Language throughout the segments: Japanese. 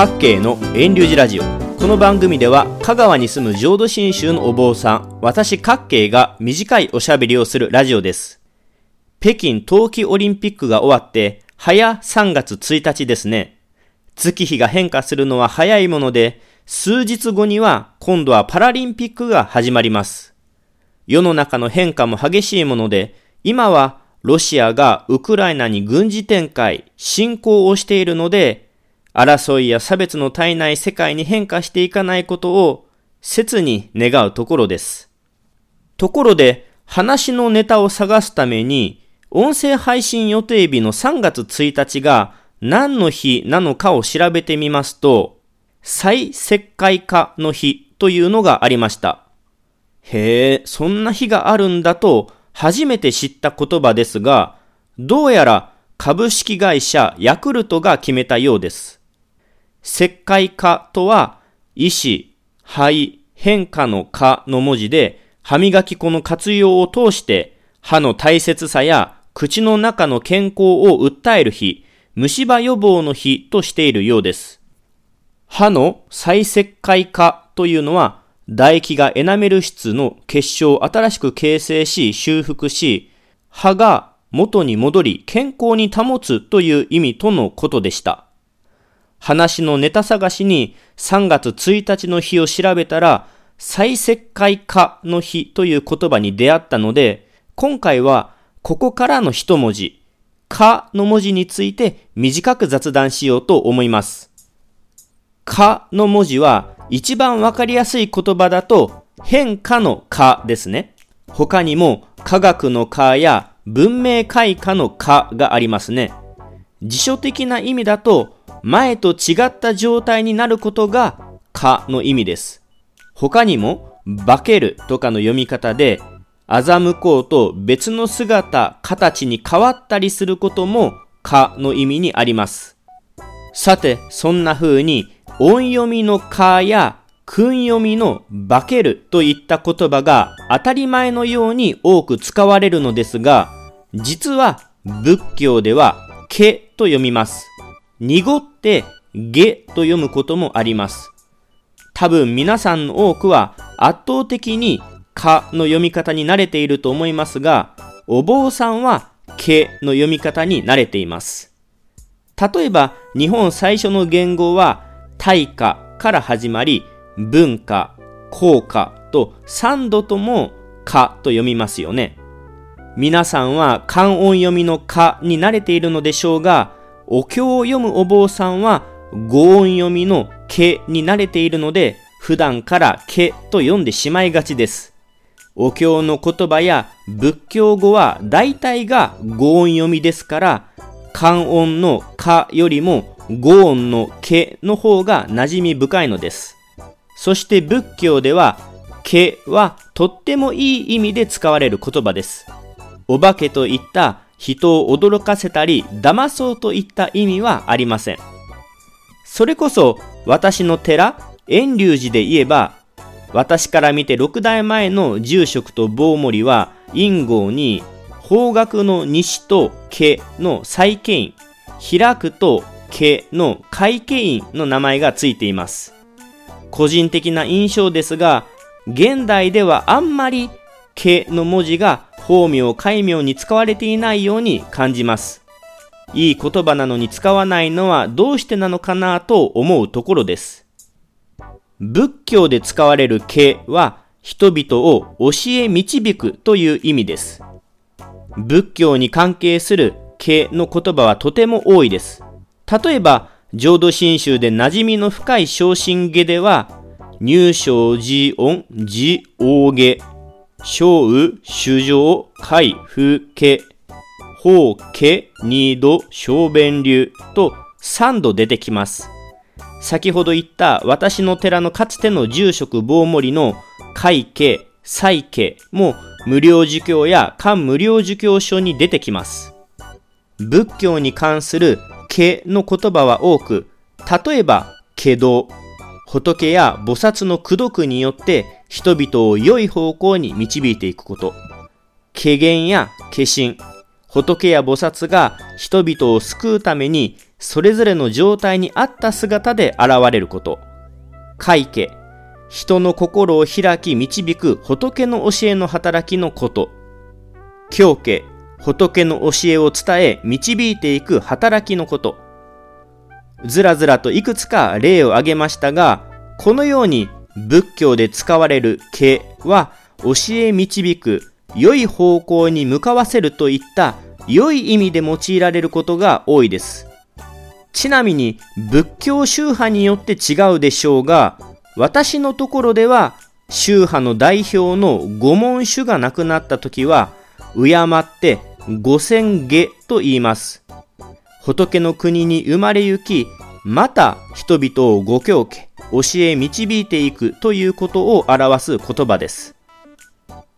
各系の遠流寺ラジオ。この番組では香川に住む浄土真宗のお坊さん私各系が短いおしゃべりをするラジオです。北京冬季オリンピックが終わって早3月1日ですね。月日が変化するのは早いもので数日後には今度はパラリンピックが始まります。世の中の変化も激しいもので今はロシアがウクライナに軍事展開、侵攻をしているので、争いや差別の絶えない世界に変化していかないことを切に願うところです。ところで、話のネタを探すために、音声配信予定日の3月1日が何の日なのかを調べてみますと、再石灰化の日というのがありました。へえ、そんな日があるんだと初めて知った言葉ですが、どうやら株式会社ヤクルトが決めたようです。石灰化とは、意思、肺、変化の化の文字で、歯磨き粉の活用を通して、歯の大切さや口の中の健康を訴える日、虫歯予防の日としているようです。歯の再石灰化というのは、唾液がエナメル質の結晶を新しく形成し修復し、歯が元に戻り健康に保つという意味とのことでした。話のネタ探しに3月1日の日を調べたら、再石灰化の日という言葉に出会ったので、今回はここからの一文字、かの文字について短く雑談しようと思います。かの文字は一番わかりやすい言葉だと変化のかですね。他にも科学のかや文明開化のかがありますね。辞書的な意味だと前と違った状態になることがかの意味です。他にも、化けるとかの読み方で、欺こうと別の姿、形に変わったりすることもかの意味にあります。さて、そんな風に音読みのかや訓読みの化けるといった言葉が当たり前のように多く使われるのですが、実は仏教ではけと読みます。濁ってげと読むこともあります。多分皆さんの多くは圧倒的にかの読み方に慣れていると思いますが、お坊さんはけの読み方に慣れています。例えば、日本最初の言語は大化から始まり、文化、効果と3度ともかと読みますよね。皆さんは漢音読みのかに慣れているのでしょうが、お経を読むお坊さんは、語音読みのけに慣れているので、普段からけと読んでしまいがちです。お経の言葉や仏教語は大体が語音読みですから、漢音のかよりも語音のけの方が馴染み深いのです。そして仏教では、けはとってもいい意味で使われる言葉です。お化けといった人を驚かせたり騙そうといった意味はありません。それこそ私の寺、遠隆寺で言えば、私から見て六代前の住職と棒森は、陰号に方角の西と家の再建院、開くと家の会計院の名前がついています。個人的な印象ですが、現代ではあんまり家の文字が法名、戒名に使われていないように感じます。いい言葉なのに使わないのはどうしてなのかなと思うところです。仏教で使われる経は人々を教え導くという意味です。仏教に関係する経の言葉はとても多いです。例えば、浄土真宗で馴染みの深い昇進下では、入章寺音寺大下小雨、主上、海、風景、法家、二度、小便流と三度出てきます。先ほど言った私の寺のかつての住職棒森の会家、祭家も無料儒教や漢無料儒教書に出てきます。仏教に関する家の言葉は多く、例えば、家道、仏や菩薩の功徳によって人々を良い方向に導いていくこと。軽減や化身、仏や菩薩が人々を救うためにそれぞれの状態に合った姿で現れること。会家、人の心を開き導く仏の教えの働きのこと。教家、仏の教えを伝え導いていく働きのこと。ずらずらといくつか例を挙げましたが、このように仏教で使われる家は教え導く、良い方向に向かわせるといった良い意味で用いられることが多いです。ちなみに仏教宗派によって違うでしょうが、私のところでは宗派の代表の御門主が亡くなった時は、敬って五千下と言います。仏の国に生まれ行き、また人々をご教家、教え導いていくということを表す言葉です。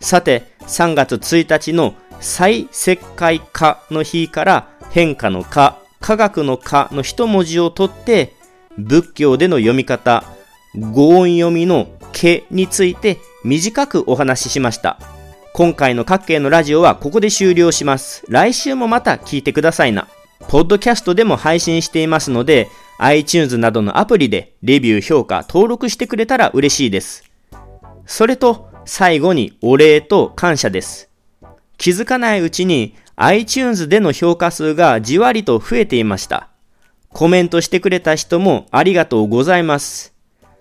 さて、3月1日の再石灰化の日から変化の化、科学の科の一文字を取って、仏教での読み方、語音読みのけについて短くお話ししました。今回の各系のラジオはここで終了します。来週もまた聞いてくださいな。ポッドキャストでも配信していますので、iTunes などのアプリでレビュー、評価、登録してくれたら嬉しいです。それと、最後にお礼と感謝です。気づかないうちに iTunes での評価数がじわりと増えていました。コメントしてくれた人もありがとうございます。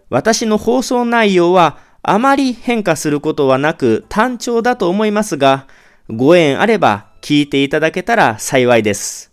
私の放送内容はあまり変化することはなく単調だと思いますが、ご縁あれば聞いていただけたら幸いです。